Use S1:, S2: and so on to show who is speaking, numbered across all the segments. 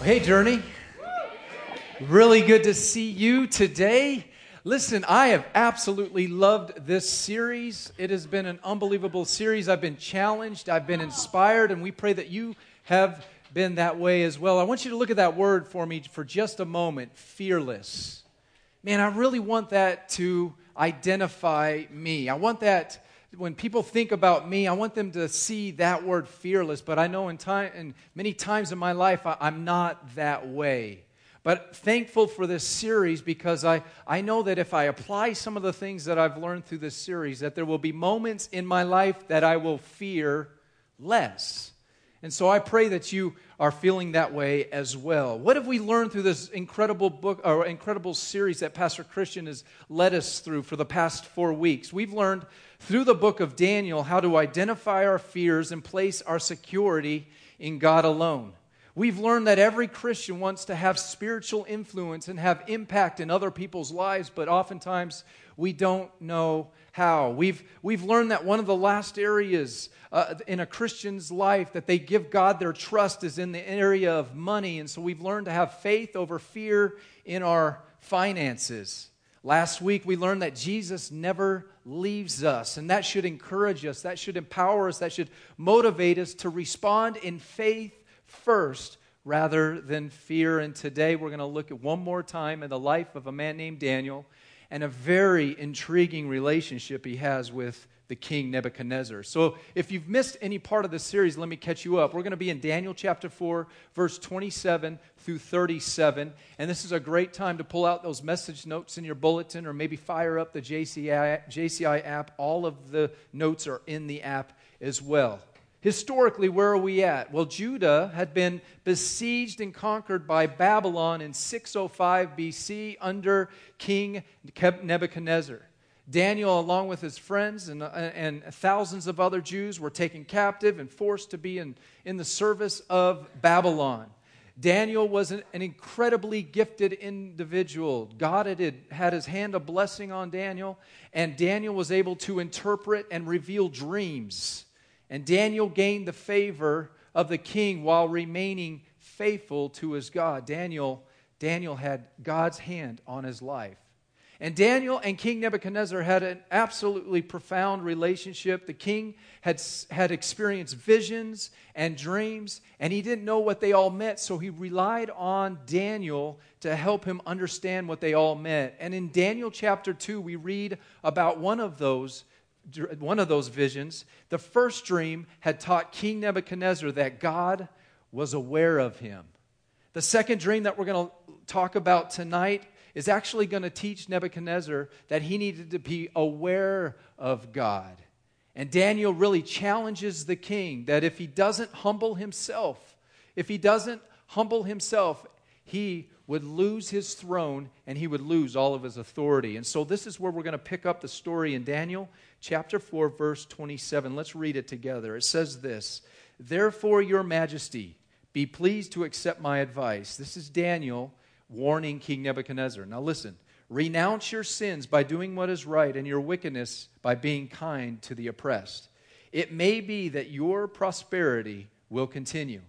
S1: Hey, Journey. Really good to see you today. Listen, I have absolutely loved this series. It has been an unbelievable series. I've been challenged, I've been inspired, and we pray that you have been that way as well. I want you to look at that word for me for just a moment fearless. Man, I really want that to identify me. I want that when people think about me, I want them to see that word fearless. But I know in time, and many times in my life, I, I'm not that way. But thankful for this series because I, I know that if I apply some of the things that I've learned through this series, that there will be moments in my life that I will fear less. And so I pray that you are feeling that way as well. What have we learned through this incredible book or incredible series that Pastor Christian has led us through for the past four weeks? We've learned through the book of Daniel how to identify our fears and place our security in God alone. We've learned that every Christian wants to have spiritual influence and have impact in other people's lives, but oftentimes we don't know how. We've, we've learned that one of the last areas uh, in a Christian's life that they give God their trust is in the area of money. And so we've learned to have faith over fear in our finances. Last week, we learned that Jesus never leaves us, and that should encourage us, that should empower us, that should motivate us to respond in faith first rather than fear. And today, we're going to look at one more time in the life of a man named Daniel and a very intriguing relationship he has with the king Nebuchadnezzar. So, if you've missed any part of the series, let me catch you up. We're going to be in Daniel chapter 4, verse 27 through 37. And this is a great time to pull out those message notes in your bulletin or maybe fire up the JCI, JCI app. All of the notes are in the app as well. Historically, where are we at? Well, Judah had been besieged and conquered by Babylon in 605 BC under King Nebuchadnezzar. Daniel, along with his friends and, and thousands of other Jews, were taken captive and forced to be in, in the service of Babylon. Daniel was an, an incredibly gifted individual. God had had his hand a blessing on Daniel, and Daniel was able to interpret and reveal dreams. And Daniel gained the favor of the king while remaining faithful to his God. Daniel, Daniel had God's hand on his life. And Daniel and King Nebuchadnezzar had an absolutely profound relationship. The king had, had experienced visions and dreams, and he didn't know what they all meant, so he relied on Daniel to help him understand what they all meant. And in Daniel chapter 2, we read about one of those. One of those visions, the first dream had taught King Nebuchadnezzar that God was aware of him. The second dream that we're going to talk about tonight is actually going to teach Nebuchadnezzar that he needed to be aware of God. And Daniel really challenges the king that if he doesn't humble himself, if he doesn't humble himself, he would lose his throne and he would lose all of his authority. And so this is where we're going to pick up the story in Daniel chapter 4 verse 27. Let's read it together. It says this, "Therefore your majesty, be pleased to accept my advice." This is Daniel warning King Nebuchadnezzar. Now listen, renounce your sins by doing what is right and your wickedness by being kind to the oppressed. It may be that your prosperity will continue.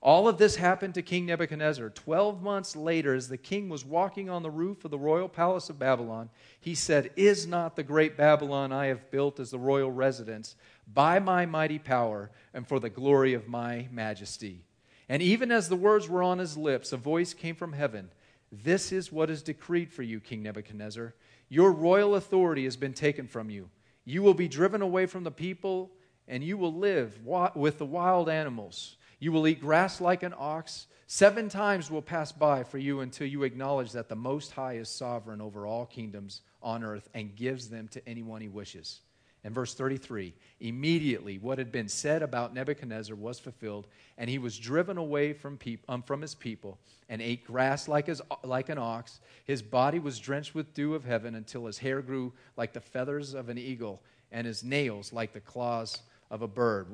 S1: All of this happened to King Nebuchadnezzar. Twelve months later, as the king was walking on the roof of the royal palace of Babylon, he said, Is not the great Babylon I have built as the royal residence by my mighty power and for the glory of my majesty? And even as the words were on his lips, a voice came from heaven this is what is decreed for you, King Nebuchadnezzar. Your royal authority has been taken from you. You will be driven away from the people, and you will live with the wild animals. You will eat grass like an ox. Seven times will pass by for you until you acknowledge that the Most High is sovereign over all kingdoms on earth and gives them to anyone he wishes. And verse 33 immediately what had been said about Nebuchadnezzar was fulfilled, and he was driven away from, peop- um, from his people and ate grass like, his, like an ox. His body was drenched with dew of heaven until his hair grew like the feathers of an eagle, and his nails like the claws of a bird.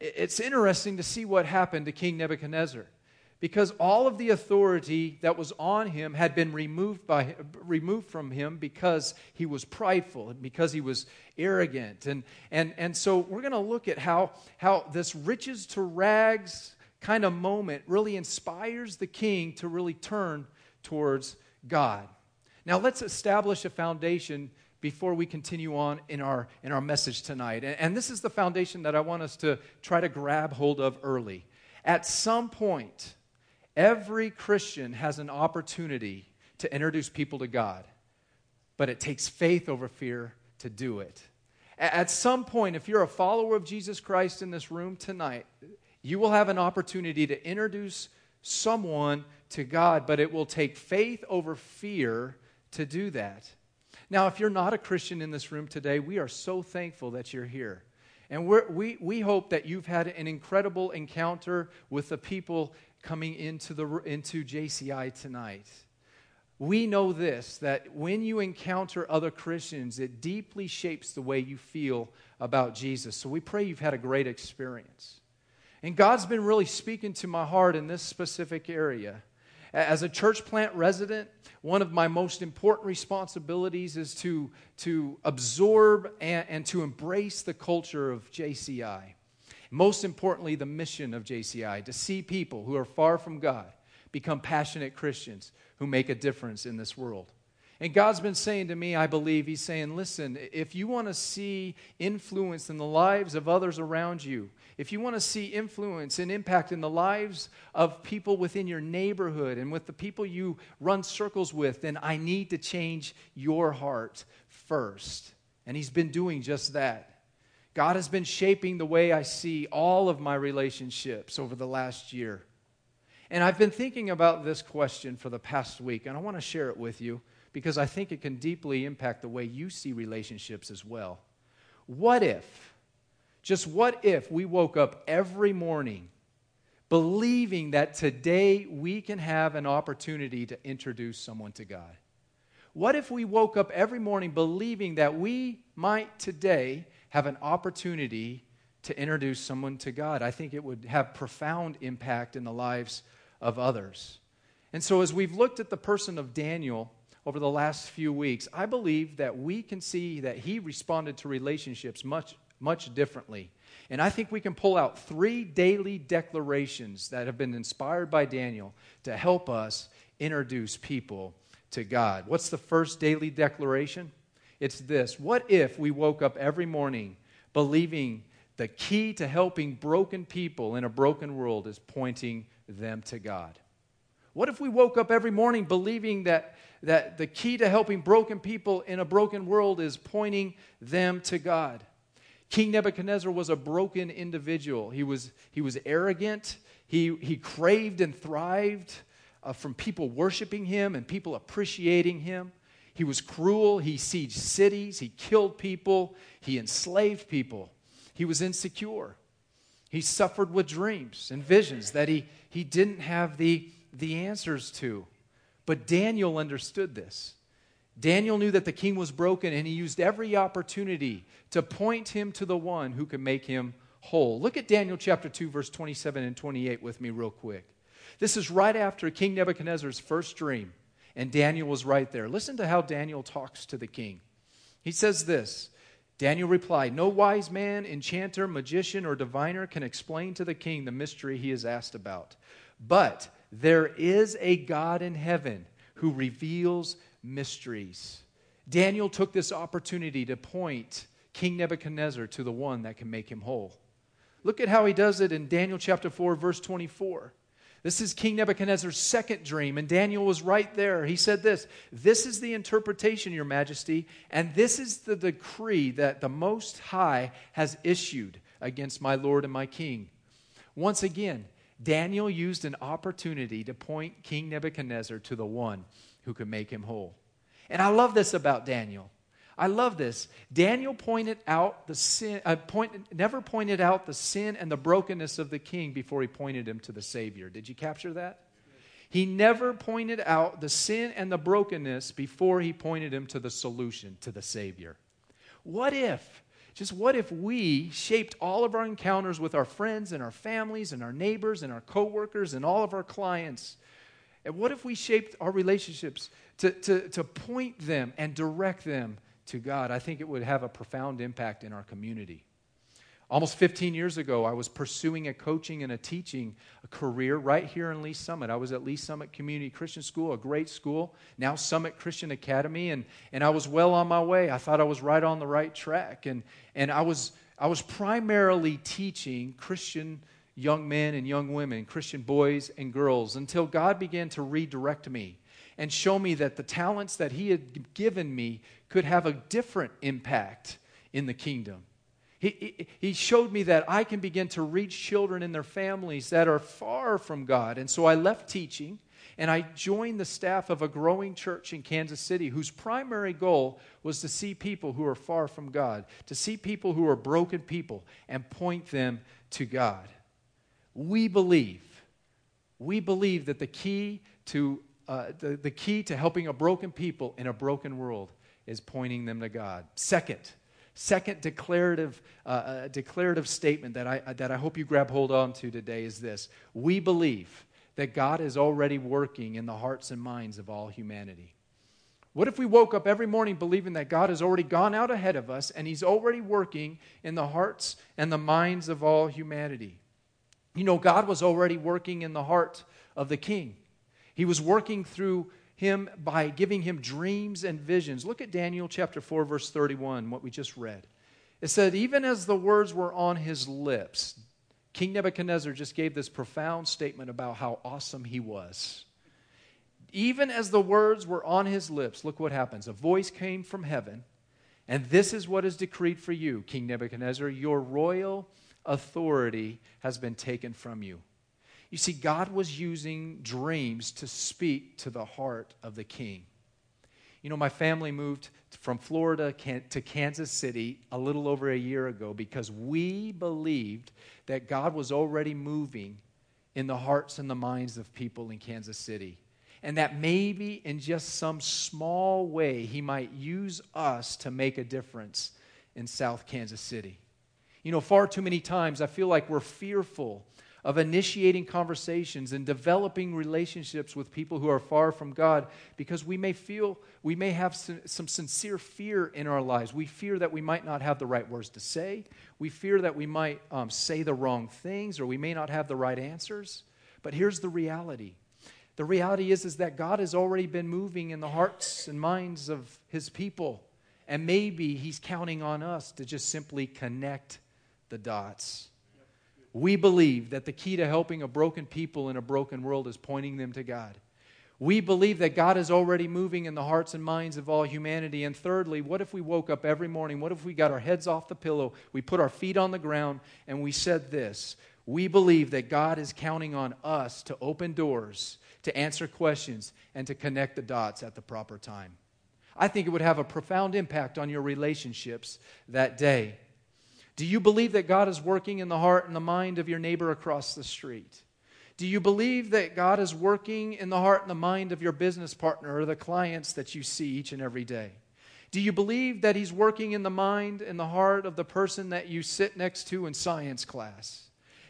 S1: It's interesting to see what happened to King Nebuchadnezzar because all of the authority that was on him had been removed, by, removed from him because he was prideful, and because he was arrogant. And, and, and so we're going to look at how, how this riches to rags kind of moment really inspires the king to really turn towards God. Now, let's establish a foundation before we continue on in our, in our message tonight. And, and this is the foundation that I want us to try to grab hold of early. At some point, every Christian has an opportunity to introduce people to God, but it takes faith over fear to do it. At some point, if you're a follower of Jesus Christ in this room tonight, you will have an opportunity to introduce someone to God, but it will take faith over fear to do that. Now, if you're not a Christian in this room today, we are so thankful that you're here. And we we, hope that you've had an incredible encounter with the people coming into, the, into JCI tonight. We know this that when you encounter other Christians, it deeply shapes the way you feel about Jesus. So we pray you've had a great experience. And God's been really speaking to my heart in this specific area. As a church plant resident, one of my most important responsibilities is to, to absorb and, and to embrace the culture of JCI. Most importantly, the mission of JCI to see people who are far from God become passionate Christians who make a difference in this world. And God's been saying to me, I believe, He's saying, listen, if you want to see influence in the lives of others around you, if you want to see influence and impact in the lives of people within your neighborhood and with the people you run circles with, then I need to change your heart first. And He's been doing just that. God has been shaping the way I see all of my relationships over the last year. And I've been thinking about this question for the past week, and I want to share it with you because I think it can deeply impact the way you see relationships as well. What if, just what if we woke up every morning believing that today we can have an opportunity to introduce someone to God? What if we woke up every morning believing that we might today have an opportunity to introduce someone to God? I think it would have profound impact in the lives of others. And so, as we've looked at the person of Daniel, over the last few weeks, I believe that we can see that he responded to relationships much, much differently. And I think we can pull out three daily declarations that have been inspired by Daniel to help us introduce people to God. What's the first daily declaration? It's this What if we woke up every morning believing the key to helping broken people in a broken world is pointing them to God? What if we woke up every morning believing that that the key to helping broken people in a broken world is pointing them to God. King Nebuchadnezzar was a broken individual. He was, he was arrogant. He, he craved and thrived uh, from people worshiping him and people appreciating him. He was cruel. He sieged cities. He killed people. He enslaved people. He was insecure. He suffered with dreams and visions that he, he didn't have the, the answers to. But Daniel understood this. Daniel knew that the king was broken, and he used every opportunity to point him to the one who could make him whole. Look at Daniel chapter 2, verse 27 and 28 with me, real quick. This is right after King Nebuchadnezzar's first dream, and Daniel was right there. Listen to how Daniel talks to the king. He says this Daniel replied, No wise man, enchanter, magician, or diviner can explain to the king the mystery he is asked about. But there is a God in heaven who reveals mysteries. Daniel took this opportunity to point King Nebuchadnezzar to the one that can make him whole. Look at how he does it in Daniel chapter 4, verse 24. This is King Nebuchadnezzar's second dream, and Daniel was right there. He said this This is the interpretation, Your Majesty, and this is the decree that the Most High has issued against my Lord and my King. Once again, Daniel used an opportunity to point King Nebuchadnezzar to the one who could make him whole. And I love this about Daniel. I love this. Daniel pointed out the sin, uh, point, never pointed out the sin and the brokenness of the king before he pointed him to the Savior. Did you capture that? He never pointed out the sin and the brokenness before he pointed him to the solution, to the Savior. What if just what if we shaped all of our encounters with our friends and our families and our neighbors and our coworkers and all of our clients? And what if we shaped our relationships to, to, to point them and direct them to God? I think it would have a profound impact in our community. Almost 15 years ago, I was pursuing a coaching and a teaching a career right here in Lee Summit. I was at Lee Summit Community Christian School, a great school, now Summit Christian Academy, and, and I was well on my way. I thought I was right on the right track. And, and I, was, I was primarily teaching Christian young men and young women, Christian boys and girls, until God began to redirect me and show me that the talents that He had given me could have a different impact in the kingdom. He, he showed me that I can begin to reach children and their families that are far from God. And so I left teaching and I joined the staff of a growing church in Kansas City whose primary goal was to see people who are far from God, to see people who are broken people and point them to God. We believe, we believe that the key to uh, the, the key to helping a broken people in a broken world is pointing them to God. Second, Second declarative, uh, uh, declarative statement that I, that I hope you grab hold on to today is this We believe that God is already working in the hearts and minds of all humanity. What if we woke up every morning believing that God has already gone out ahead of us and He's already working in the hearts and the minds of all humanity? You know, God was already working in the heart of the king. He was working through him by giving him dreams and visions. Look at Daniel chapter 4, verse 31, what we just read. It said, Even as the words were on his lips, King Nebuchadnezzar just gave this profound statement about how awesome he was. Even as the words were on his lips, look what happens. A voice came from heaven, and this is what is decreed for you, King Nebuchadnezzar. Your royal authority has been taken from you. You see, God was using dreams to speak to the heart of the king. You know, my family moved from Florida to Kansas City a little over a year ago because we believed that God was already moving in the hearts and the minds of people in Kansas City. And that maybe in just some small way, He might use us to make a difference in South Kansas City. You know, far too many times I feel like we're fearful of initiating conversations and developing relationships with people who are far from God because we may feel, we may have some, sincere fear in our lives. We fear that we might not have the right words to say. We fear that we might um, say the wrong things or we may not have the right answers. But here's the reality the reality is, is that God has already been moving in the hearts and minds of his people. And maybe he's counting on us to just simply connect the dots. We believe that the key to helping a broken people in a broken world is pointing them to God. We believe that God is already moving in the hearts and minds of all humanity. And thirdly, what if we woke up every morning? What if we got our heads off the pillow, we put our feet on the ground, and we said this? We believe that God is counting on us to open doors, to answer questions, and to connect the dots at the proper time. I think it would have a profound impact on your relationships that day. Do you believe that God is working in the heart and the mind of your neighbor across the street? Do you believe that God is working in the heart and the mind of your business partner or the clients that you see each and every day? Do you believe that He's working in the mind and the heart of the person that you sit next to in science class?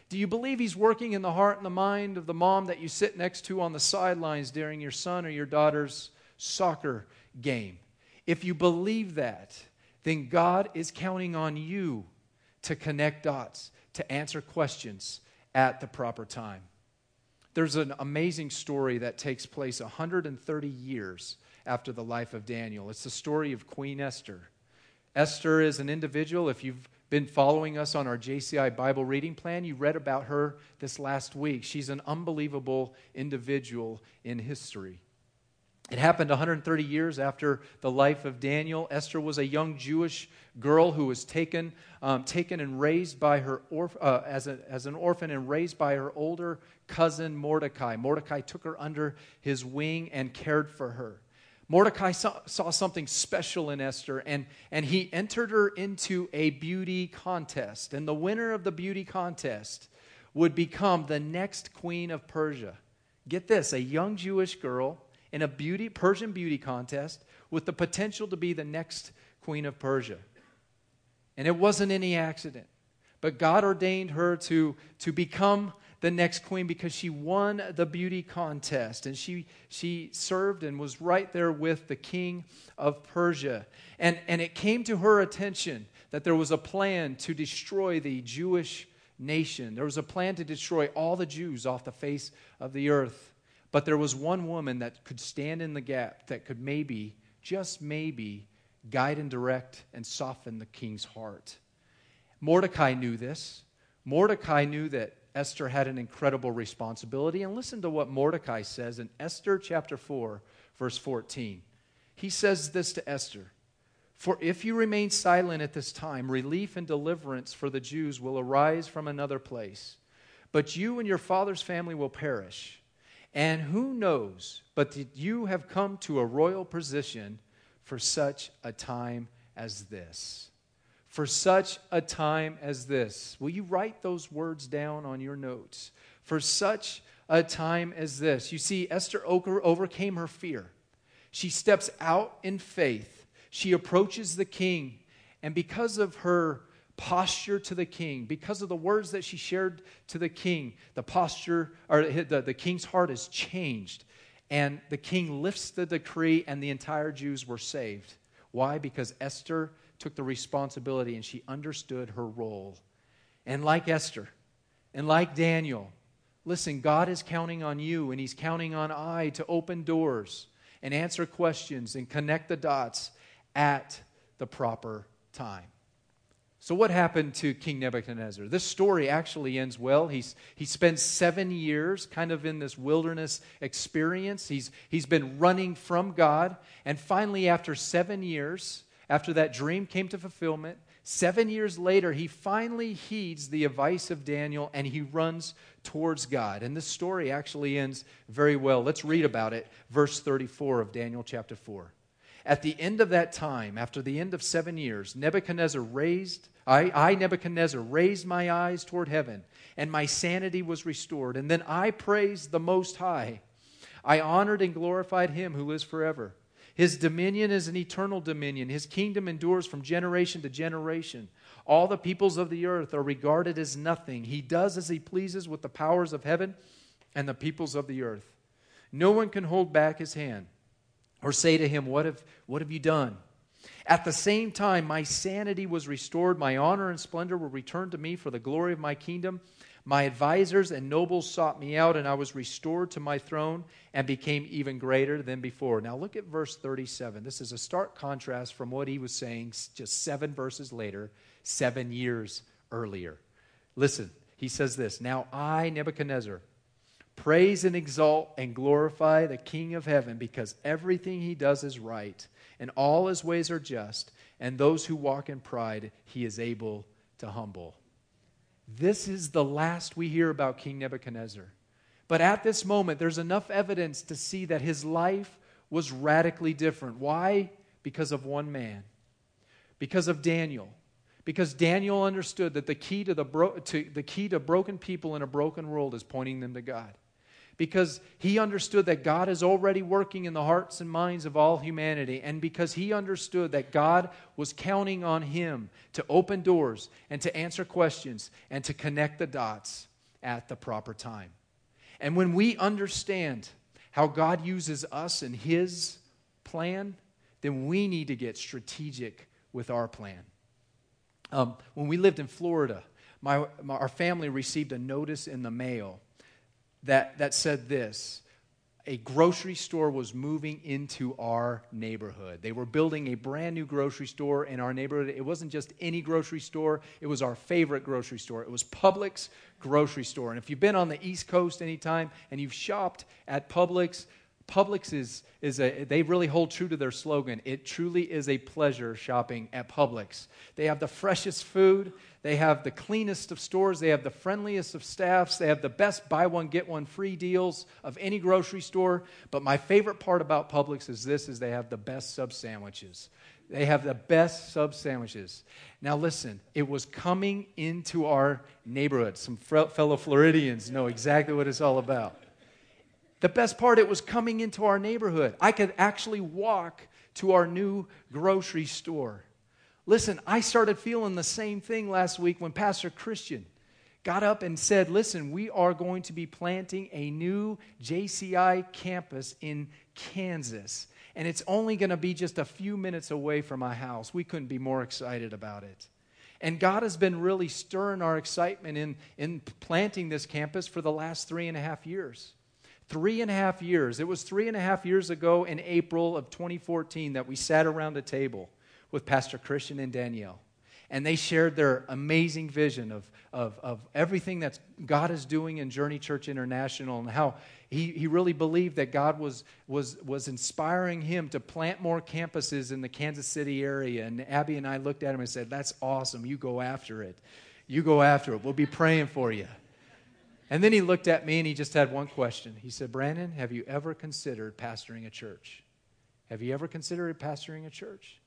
S1: Do you believe He's working in the heart and the mind of the mom that you sit next to on the sidelines during your son or your daughter's soccer game? If you believe that, then God is counting on you to connect dots, to answer questions at the proper time. There's an amazing story that takes place 130 years after the life of Daniel. It's the story of Queen Esther. Esther is an individual, if you've been following us on our JCI Bible reading plan, you read about her this last week. She's an unbelievable individual in history. It happened 130 years after the life of Daniel. Esther was a young Jewish girl who was taken, um, taken and raised by her orf- uh, as, a, as an orphan and raised by her older cousin Mordecai. Mordecai took her under his wing and cared for her. Mordecai saw, saw something special in Esther, and, and he entered her into a beauty contest. And the winner of the beauty contest would become the next queen of Persia. Get this a young Jewish girl in a beauty, Persian beauty contest with the potential to be the next queen of Persia. And it wasn't any accident. But God ordained her to, to become the next queen because she won the beauty contest and she, she served and was right there with the king of Persia. And, and it came to her attention that there was a plan to destroy the Jewish nation. There was a plan to destroy all the Jews off the face of the earth. But there was one woman that could stand in the gap, that could maybe, just maybe, guide and direct and soften the king's heart. Mordecai knew this. Mordecai knew that Esther had an incredible responsibility. And listen to what Mordecai says in Esther chapter 4, verse 14. He says this to Esther For if you remain silent at this time, relief and deliverance for the Jews will arise from another place. But you and your father's family will perish. And who knows but that you have come to a royal position for such a time as this? For such a time as this. Will you write those words down on your notes? For such a time as this. You see, Esther overcame her fear. She steps out in faith. She approaches the king. And because of her posture to the king, because of the words that she shared to the king, the posture or the, the king's heart is changed. And the king lifts the decree, and the entire Jews were saved. Why? Because Esther took the responsibility and she understood her role. And like Esther, and like Daniel, listen, God is counting on you, and He's counting on I to open doors and answer questions and connect the dots at the proper time. So, what happened to King Nebuchadnezzar? This story actually ends well. He's, he spends seven years kind of in this wilderness experience. He's, he's been running from God. And finally, after seven years, after that dream came to fulfillment, seven years later, he finally heeds the advice of Daniel and he runs towards God. And this story actually ends very well. Let's read about it, verse 34 of Daniel chapter 4. At the end of that time, after the end of seven years, Nebuchadnezzar raised, I, I, Nebuchadnezzar, raised my eyes toward heaven, and my sanity was restored. And then I praised the Most High. I honored and glorified him who lives forever. His dominion is an eternal dominion. His kingdom endures from generation to generation. All the peoples of the earth are regarded as nothing. He does as he pleases with the powers of heaven and the peoples of the earth. No one can hold back his hand or say to him, What have, what have you done? At the same time, my sanity was restored, my honor and splendor were returned to me for the glory of my kingdom. My advisors and nobles sought me out, and I was restored to my throne and became even greater than before. Now, look at verse 37. This is a stark contrast from what he was saying just seven verses later, seven years earlier. Listen, he says this Now I, Nebuchadnezzar, praise and exalt and glorify the King of heaven because everything he does is right, and all his ways are just, and those who walk in pride he is able to humble. This is the last we hear about King Nebuchadnezzar. But at this moment, there's enough evidence to see that his life was radically different. Why? Because of one man, because of Daniel. Because Daniel understood that the key to, the bro- to, the key to broken people in a broken world is pointing them to God because he understood that God is already working in the hearts and minds of all humanity, and because he understood that God was counting on him to open doors and to answer questions and to connect the dots at the proper time. And when we understand how God uses us in his plan, then we need to get strategic with our plan. Um, when we lived in Florida, my, my, our family received a notice in the mail that, that said this a grocery store was moving into our neighborhood. They were building a brand new grocery store in our neighborhood. It wasn't just any grocery store, it was our favorite grocery store. It was Publix grocery store. And if you've been on the East Coast anytime and you've shopped at Publix, Publix is, is a, they really hold true to their slogan. It truly is a pleasure shopping at Publix. They have the freshest food, they have the cleanest of stores, they have the friendliest of staffs, they have the best buy one, get one free deals of any grocery store. But my favorite part about Publix is this is they have the best sub sandwiches. They have the best sub sandwiches. Now, listen, it was coming into our neighborhood. Some fellow Floridians know exactly what it's all about. The best part, it was coming into our neighborhood. I could actually walk to our new grocery store. Listen, I started feeling the same thing last week when Pastor Christian got up and said, Listen, we are going to be planting a new JCI campus in Kansas. And it's only going to be just a few minutes away from my house. We couldn't be more excited about it. And God has been really stirring our excitement in, in planting this campus for the last three and a half years. Three and a half years. It was three and a half years ago in April of 2014 that we sat around a table with Pastor Christian and Danielle. And they shared their amazing vision of, of, of everything that God is doing in Journey Church International and how he, he really believed that God was, was, was inspiring him to plant more campuses in the Kansas City area. And Abby and I looked at him and said, That's awesome. You go after it. You go after it. We'll be praying for you. And then he looked at me and he just had one question. He said, Brandon, have you ever considered pastoring a church? Have you ever considered pastoring a church?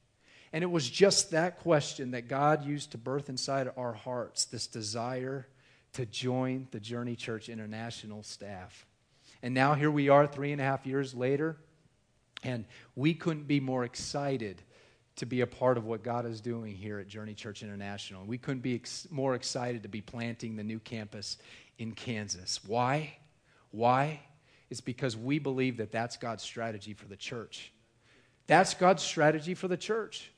S1: And it was just that question that God used to birth inside our hearts this desire to join the Journey Church International staff. And now here we are, three and a half years later, and we couldn't be more excited to be a part of what God is doing here at Journey Church International. We couldn't be ex- more excited to be planting the new campus in Kansas. Why? Why? It's because we believe that that's God's strategy for the church. That's God's strategy for the church.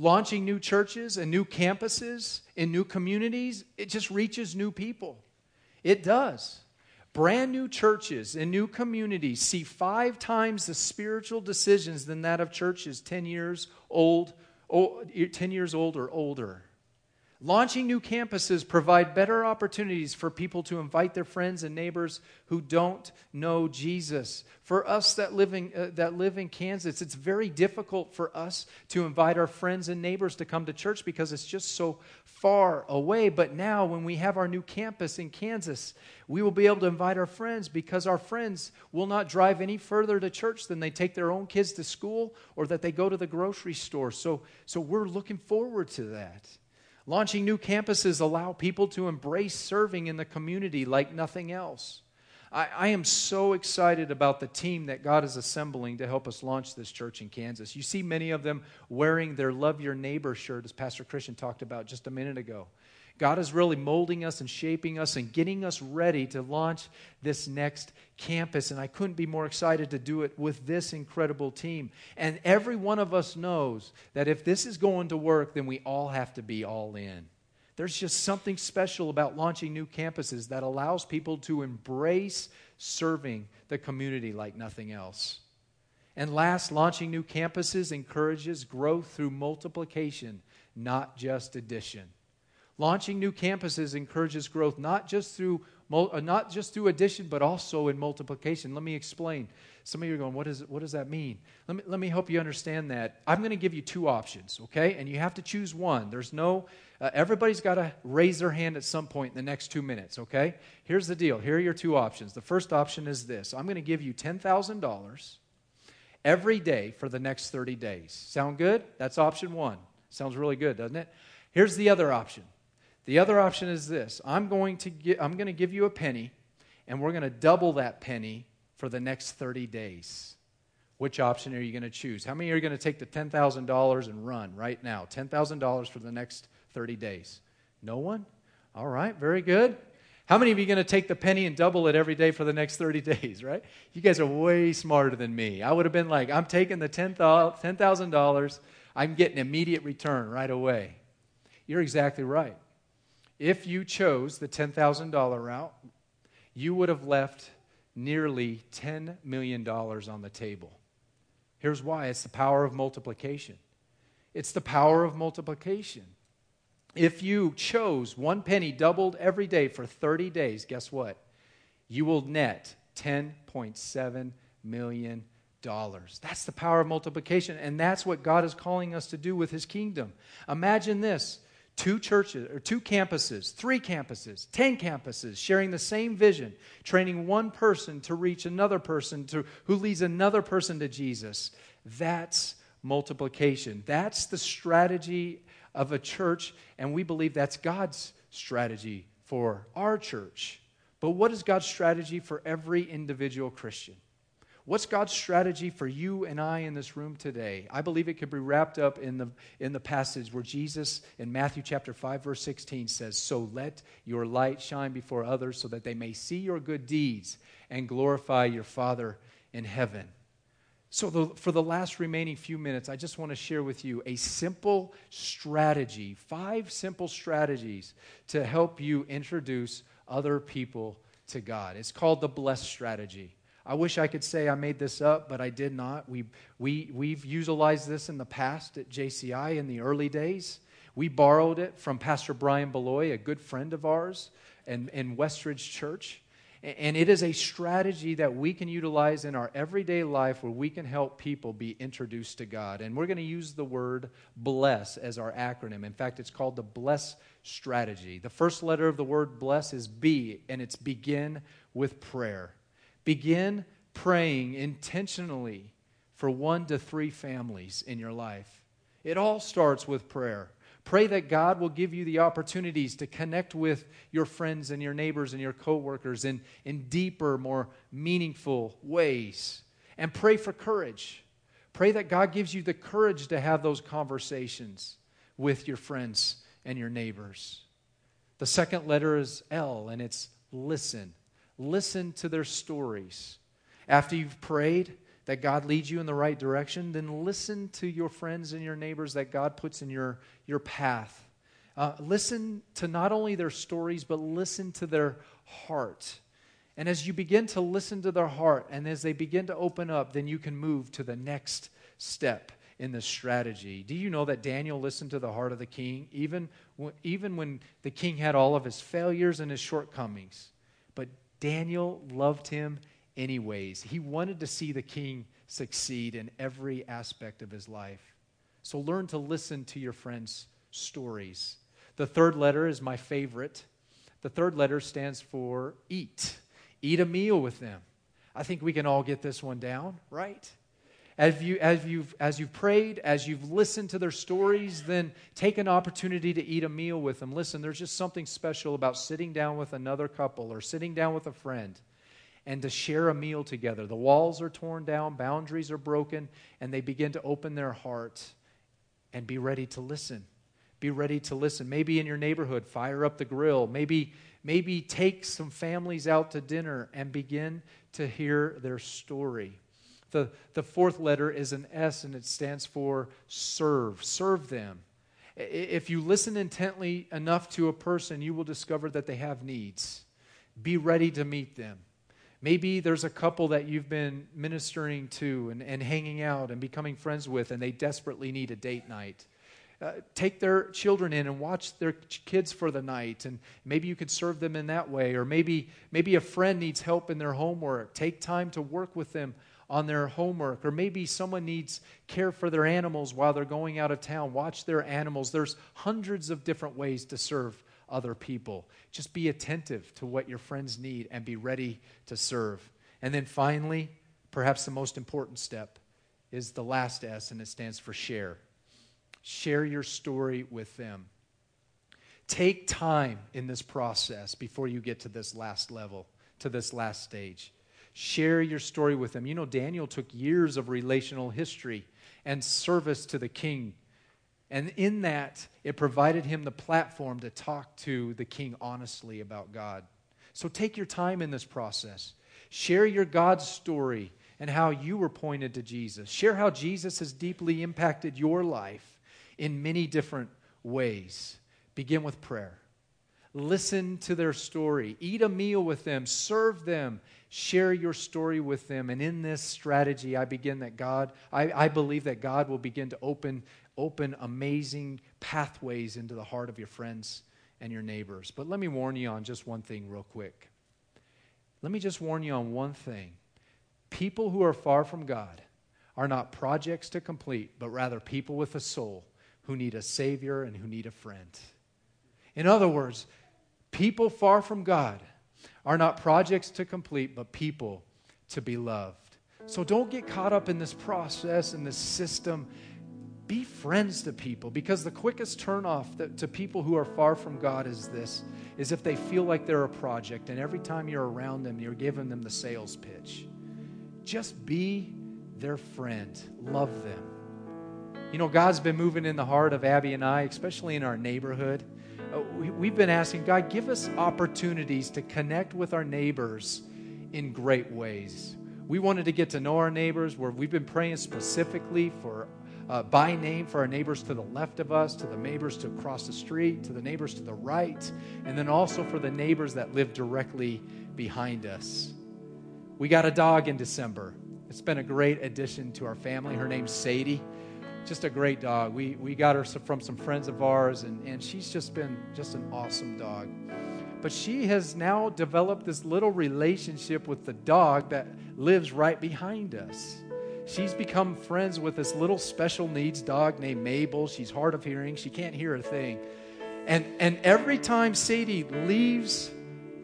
S1: Launching new churches and new campuses in new communities, it just reaches new people. It does. Brand new churches and new communities see five times the spiritual decisions than that of churches 10 years old, 10 years old or older. Launching new campuses provide better opportunities for people to invite their friends and neighbors who don't know Jesus. For us that live in, uh, that live in Kansas, it's very difficult for us to invite our friends and neighbors to come to church because it's just so far away. But now, when we have our new campus in Kansas, we will be able to invite our friends because our friends will not drive any further to church than they take their own kids to school or that they go to the grocery store. So, so we're looking forward to that. Launching new campuses allow people to embrace serving in the community like nothing else. I, I, am so excited about the team that God is assembling to help us launch this church in Kansas. You see many of them wearing their Love Your Neighbor shirt, as Pastor Christian talked about just a minute ago. God is really molding us and shaping us and getting us ready to launch this next campus. And I couldn't be more excited to do it with this incredible team. And every one of us knows that if this is going to work, then we all have to be all in. There's just something special about launching new campuses that allows people to embrace serving the community like nothing else. And last, launching new campuses encourages growth through multiplication, not just addition. Launching new campuses encourages growth not just through uh, not just through addition, but also in multiplication. Let me explain. Some of you are going, what, is, what does that mean? Let me, let me help you understand that. I'm going to give you two options, okay? And you have to choose one. There's no, uh, everybody's got to raise their hand at some point in the next two minutes, okay? Here's the deal. Here are your two options. The first option is this I'm going to give you $10,000 every day for the next 30 days. Sound good? That's option one. Sounds really good, doesn't it? Here's the other option the other option is this I'm going to, I'm going to give you a penny, and we're going to double that penny for the next 30 days. Which option are you going to choose? How many are going to take the $10,000 and run right now? $10,000 for the next 30 days? No one? All right, very good. How many of you are going to take the penny and double it every day for the next 30 days, right? You guys are way smarter than me. I would have been like, I'm taking the $10,000, I'm getting immediate return right away. You're exactly right. If you chose the $10,000 route, you would have left nearly $10 million on the table. Here's why it's the power of multiplication. It's the power of multiplication. If you chose one penny doubled every day for 30 days, guess what? You will net $10.7 million. That's the power of multiplication, and that's what God is calling us to do with His kingdom. Imagine this two churches or two campuses, three campuses, 10 campuses sharing the same vision, training one person to reach another person to, who leads another person to Jesus. That's multiplication. That's the strategy of a church, and we believe that's God's strategy for our church. But what is God's strategy for every individual Christian? What's God's strategy for you and I in this room today? I believe it could be wrapped up in the, in the passage where Jesus in Matthew chapter 5, verse 16 says, So let your light shine before others so that they may see your good deeds and glorify your Father in heaven. So, the, for the last remaining few minutes, I just want to share with you a simple strategy, five simple strategies to help you introduce other people to God. It's called the blessed strategy. I wish I could say I made this up, but I did not. We, we, we've utilized this in the past at JCI in the early days. We borrowed it from Pastor Brian Bloye, a good friend of ours, and, in Westridge Church. And it is a strategy that we can utilize in our everyday life where we can help people be introduced to God. And we're going to use the word bless as our acronym. In fact, it's called the bless strategy. The first letter of the word bless is B, and it's begin with prayer. Begin praying intentionally for one to three families in your life. It all starts with prayer. Pray that God will give you the opportunities to connect with your friends and your neighbors and your coworkers in, in deeper, more meaningful ways. And pray for courage. Pray that God gives you the courage to have those conversations with your friends and your neighbors. The second letter is L, and it's listen. Listen to their stories. After you've prayed, that God leads you in the right direction, then listen to your friends and your neighbors that God puts in your, your path. Uh, listen to not only their stories, but listen to their heart. And as you begin to listen to their heart and as they begin to open up, then you can move to the next step in the strategy. Do you know that Daniel listened to the heart of the king, even, even when the king had all of his failures and his shortcomings? Daniel loved him anyways. He wanted to see the king succeed in every aspect of his life. So learn to listen to your friends' stories. The third letter is my favorite. The third letter stands for eat. Eat a meal with them. I think we can all get this one down, right? As, you, as, you've, as you've prayed, as you've listened to their stories, then take an opportunity to eat a meal with them. Listen, there's just something special about sitting down with another couple or sitting down with a friend and to share a meal together. The walls are torn down, boundaries are broken, and they begin to open their heart and be ready to listen. Be ready to listen. Maybe in your neighborhood, fire up the grill. Maybe, maybe take some families out to dinner and begin to hear their story. The, the fourth letter is an S and it stands for serve. Serve them. If you listen intently enough to a person, you will discover that they have needs. Be ready to meet them. Maybe there's a couple that you've been ministering to and, and hanging out and becoming friends with, and they desperately need a date night. Uh, take their children in and watch their kids for the night and maybe you could serve them in that way or maybe maybe a friend needs help in their homework take time to work with them on their homework or maybe someone needs care for their animals while they're going out of town watch their animals there's hundreds of different ways to serve other people. Just be attentive to what your friends need and be ready to serve. And then finally, perhaps the most important step is the last S, and it stands for share. Share your story with them. Take time in this process before you get to this last level, to this last stage. Share your story with them. You know, Daniel took years of relational history and service to the king and in that, it provided him the platform to talk to the king honestly about God. So take your time in this process. Share your God story and how you were pointed to Jesus. Share how Jesus has deeply impacted your life in many different ways. Begin with prayer. Listen to their story. Eat a meal with them. Serve them. Share your story with them. And in this strategy, I begin that God, I, I believe that God will begin to open open amazing pathways into the heart of your friends and your neighbors. But let me warn you on just one thing, real quick. Let me just warn you on one thing. People who are far from God are not projects to complete, but rather people with a soul who need a Savior and who need a friend. In other words, people far from God are not projects to complete, but people to be loved. So don't get caught up in this process and this system be friends to people because the quickest turnoff that, to people who are far from God is this is if they feel like they're a project and every time you're around them you're giving them the sales pitch. Just be their friend. Love them. You know, God's been moving in the heart of Abby and I, especially in our neighborhood. Uh, we, we've been asking God, give us opportunities to connect with our neighbors in great ways We wanted to get to know our neighbors, where we've been praying specifically for uh, by name for our neighbors to the left of us, to the neighbors to across the street, to the neighbors to the right, and then also for the neighbors that live directly behind us. We got a dog in December. It's been a great addition to our family. Her name's Sadie. Just a great dog. We, we got her from some friends of ours, and, and she's just been just an awesome dog. But she has now developed this little relationship with the dog that lives right behind us she's become friends with this little special needs dog named Mabel. She's hard of hearing, she can't hear a thing. And, and every time Sadie leaves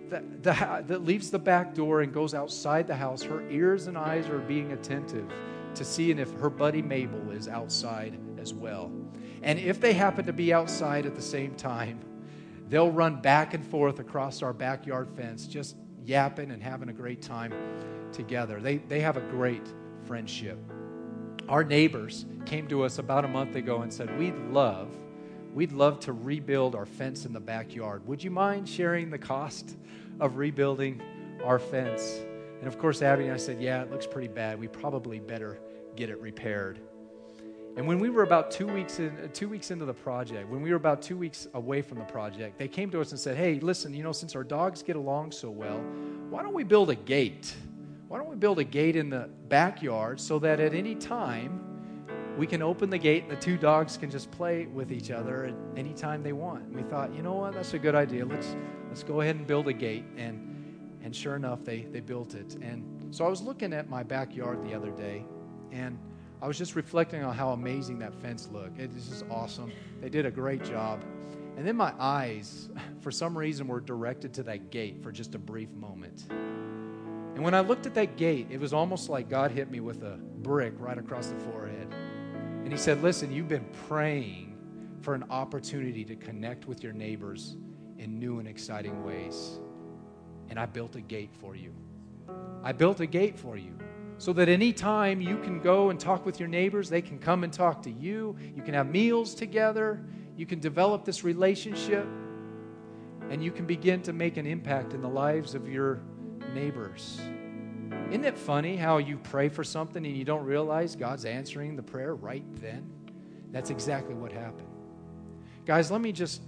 S1: the, the, that leaves the back door and goes outside the house, her ears and eyes are being attentive to seeing if her buddy Mabel is outside as well. And if they happen to be outside at the same time, they'll run back and forth across our backyard fence, just yapping and having a great time together. They, they have a great friendship. Our neighbors came to us about a month ago and said, We'd love, we'd love to rebuild our fence in the backyard. Would you mind sharing the cost of rebuilding our fence? And of course, Abby and I said, Yeah, it looks pretty bad. We probably better get it repaired. And when we were about two weeks in, uh, two weeks into the project, when we were about two weeks away from the project, they came to us and said, "Hey, listen, you know, since our dogs get along so well, why don't we build a gate why don't we build a gate in the backyard so that at any time we can open the gate and the two dogs can just play with each other at any time they want. And we thought, you know what, that's a good idea. Let's let's go ahead and build a gate. And and sure enough, they they built it. And so I was looking at my backyard the other day, and I was just reflecting on how amazing that fence looked. It is just awesome. They did a great job. And then my eyes, for some reason, were directed to that gate for just a brief moment. And when I looked at that gate, it was almost like God hit me with a brick right across the forehead. And He said, Listen, you've been praying for an opportunity to connect with your neighbors in new and exciting ways. And I built a gate for you. I built a gate for you so that anytime you can go and talk with your neighbors, they can come and talk to you. You can have meals together. You can develop this relationship. And you can begin to make an impact in the lives of your neighbors. Isn't it funny how you pray for something and you don't realize God's answering the prayer right then? That's exactly what happened. Guys, let me just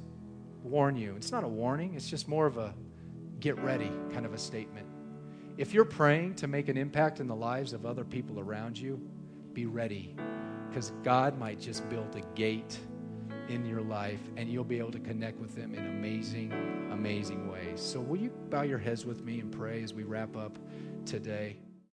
S1: warn you. It's not a warning, it's just more of a get ready kind of a statement. If you're praying to make an impact in the lives of other people around you, be ready because God might just build a gate in your life and you'll be able to connect with them in amazing, amazing ways. So, will you bow your heads with me and pray as we wrap up today?